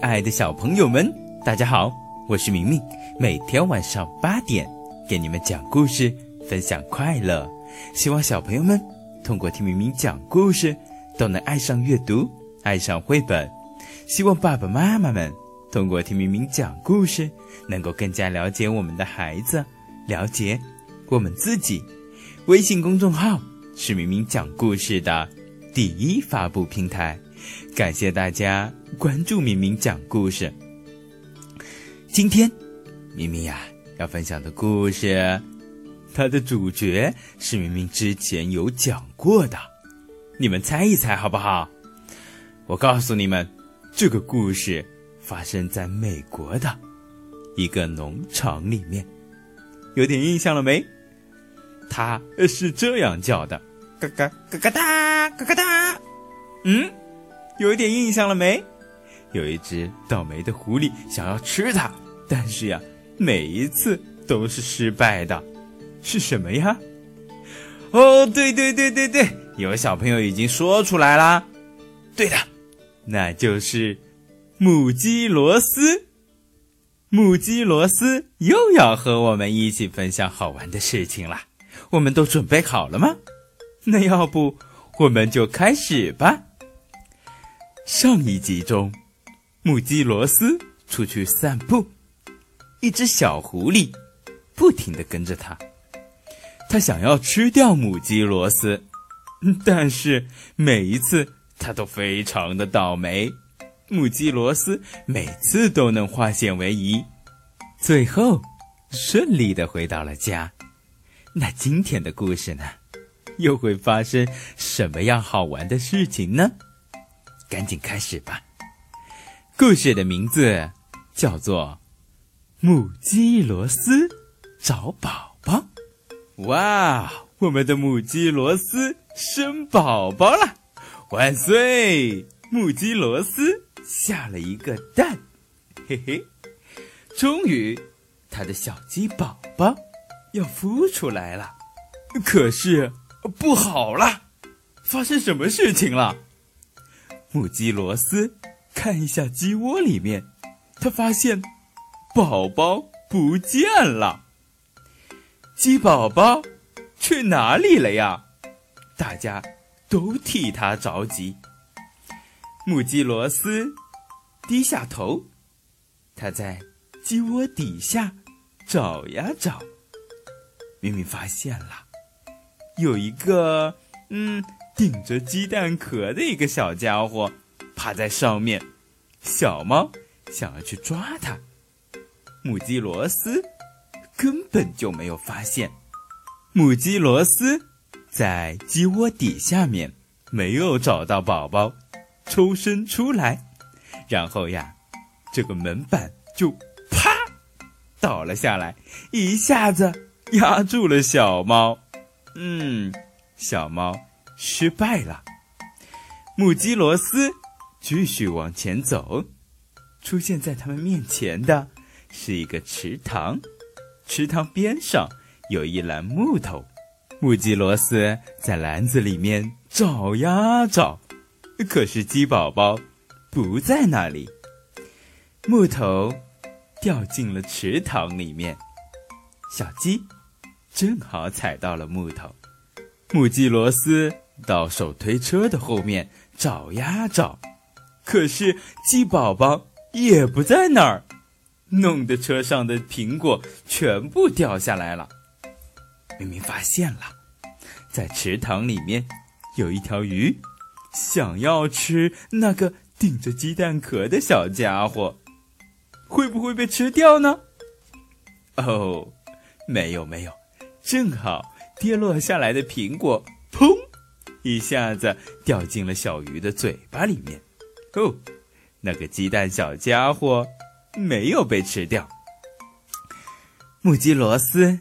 爱的小朋友们，大家好，我是明明。每天晚上八点，给你们讲故事，分享快乐。希望小朋友们通过听明明讲故事，都能爱上阅读，爱上绘本。希望爸爸妈妈们通过听明明讲故事，能够更加了解我们的孩子，了解我们自己。微信公众号是明明讲故事的第一发布平台。感谢大家关注明明讲故事。今天，明明呀要分享的故事，它的主角是明明之前有讲过的，你们猜一猜好不好？我告诉你们，这个故事发生在美国的一个农场里面，有点印象了没？它是这样叫的：嘎嘎嘎嘎哒，嘎嘎哒。嗯。有一点印象了没？有一只倒霉的狐狸想要吃它，但是呀，每一次都是失败的。是什么呀？哦，对对对对对，有小朋友已经说出来啦。对的，那就是母鸡罗斯。母鸡罗斯又要和我们一起分享好玩的事情了。我们都准备好了吗？那要不我们就开始吧。上一集中，母鸡罗斯出去散步，一只小狐狸不停地跟着它。它想要吃掉母鸡罗斯，但是每一次它都非常的倒霉。母鸡罗斯每次都能化险为夷，最后顺利的回到了家。那今天的故事呢，又会发生什么样好玩的事情呢？赶紧开始吧！故事的名字叫做《母鸡罗斯找宝宝》。哇，我们的母鸡罗斯生宝宝了！万岁！母鸡罗斯下了一个蛋，嘿嘿，终于，它的小鸡宝宝要孵出来了。可是，不好了，发生什么事情了？母鸡罗斯看一下鸡窝里面，他发现宝宝不见了。鸡宝宝去哪里了呀？大家都替他着急。母鸡罗斯低下头，他在鸡窝底下找呀找，明明发现了有一个嗯。顶着鸡蛋壳的一个小家伙，趴在上面。小猫想要去抓它，母鸡罗斯根本就没有发现。母鸡罗斯在鸡窝底下面没有找到宝宝，抽身出来，然后呀，这个门板就啪倒了下来，一下子压住了小猫。嗯，小猫。失败了。母鸡罗斯继续往前走，出现在他们面前的是一个池塘，池塘边上有一篮木头。母鸡罗斯在篮子里面找呀找，可是鸡宝宝不在那里。木头掉进了池塘里面，小鸡正好踩到了木头。母鸡罗斯。到手推车的后面找呀找，可是鸡宝宝也不在那儿，弄得车上的苹果全部掉下来了。明明发现了，在池塘里面有一条鱼，想要吃那个顶着鸡蛋壳的小家伙，会不会被吃掉呢？哦，没有没有，正好跌落下来的苹果，一下子掉进了小鱼的嘴巴里面，哦，那个鸡蛋小家伙没有被吃掉。母鸡罗斯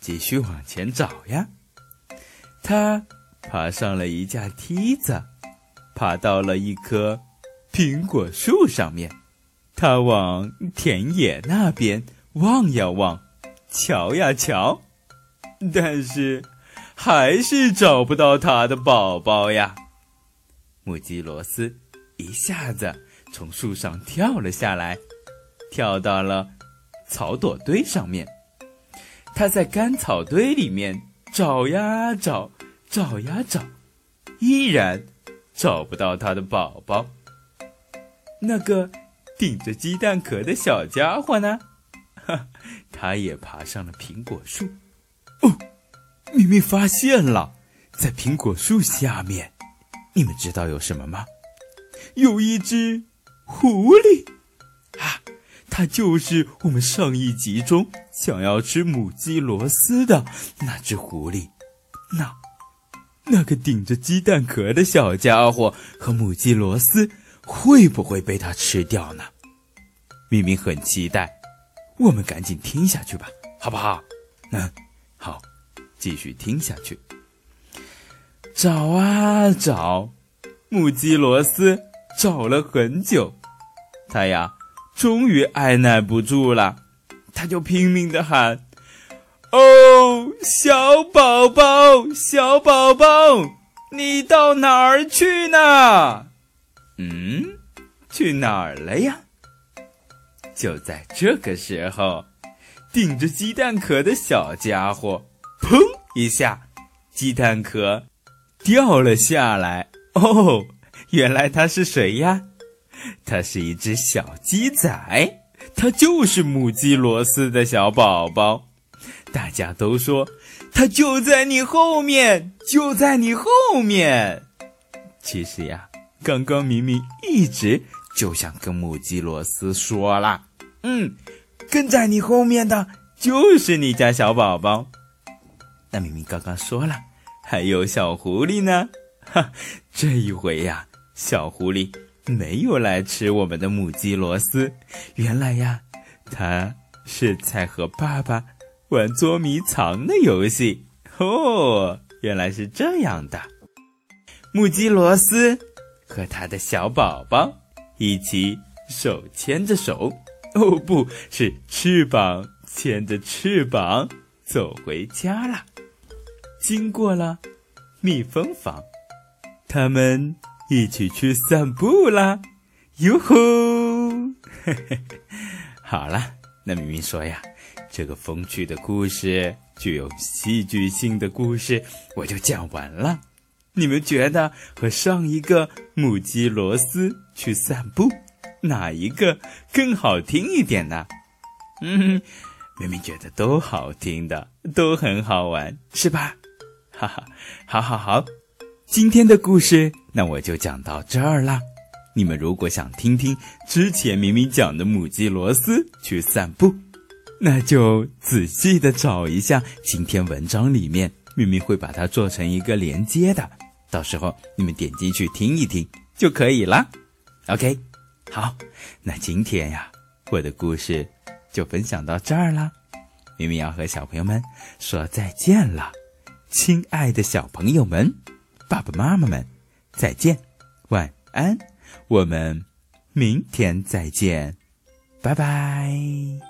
继续往前找呀，他爬上了一架梯子，爬到了一棵苹果树上面，他往田野那边望呀望，瞧呀瞧，但是。还是找不到他的宝宝呀！母鸡罗斯一下子从树上跳了下来，跳到了草垛堆上面。他在干草堆里面找呀找，找呀找，依然找不到他的宝宝。那个顶着鸡蛋壳的小家伙呢？哈，他也爬上了苹果树。哦，咪咪发现了，在苹果树下面，你们知道有什么吗？有一只狐狸。啊它就是我们上一集中想要吃母鸡螺丝的那只狐狸，那那个顶着鸡蛋壳的小家伙和母鸡螺丝会不会被它吃掉呢？明明很期待，我们赶紧听下去吧，好不好？嗯，好，继续听下去。找啊找，母鸡罗斯找了很久，它呀。终于按耐不住了，他就拼命的喊：“哦，小宝宝，小宝宝，你到哪儿去呢？嗯，去哪儿了呀？”就在这个时候，顶着鸡蛋壳的小家伙，砰一下，鸡蛋壳掉了下来。哦，原来他是谁呀？它是一只小鸡仔，它就是母鸡罗斯的小宝宝。大家都说它就在你后面，就在你后面。其实呀，刚刚明明一直就想跟母鸡罗斯说了，嗯，跟在你后面的就是你家小宝宝。那明明刚刚说了，还有小狐狸呢。哈，这一回呀，小狐狸。没有来吃我们的母鸡螺丝，原来呀，它是在和爸爸玩捉迷藏的游戏。哦，原来是这样的。母鸡螺丝和他的小宝宝一起手牵着手，哦，不是翅膀牵着翅膀走回家了。经过了蜜蜂房，他们。一起去散步啦！哟吼，好了，那明明说呀，这个风趣的故事，具有戏剧性的故事，我就讲完了。你们觉得和上一个母鸡螺丝去散步，哪一个更好听一点呢？嗯，明明觉得都好听的，都很好玩，是吧？哈哈，好好好。今天的故事，那我就讲到这儿啦。你们如果想听听之前明明讲的母鸡螺丝去散步，那就仔细的找一下今天文章里面，明明会把它做成一个连接的，到时候你们点进去听一听就可以了。OK，好，那今天呀，我的故事就分享到这儿啦。咪咪要和小朋友们说再见了，亲爱的小朋友们。爸爸妈妈们，再见，晚安，我们明天再见，拜拜。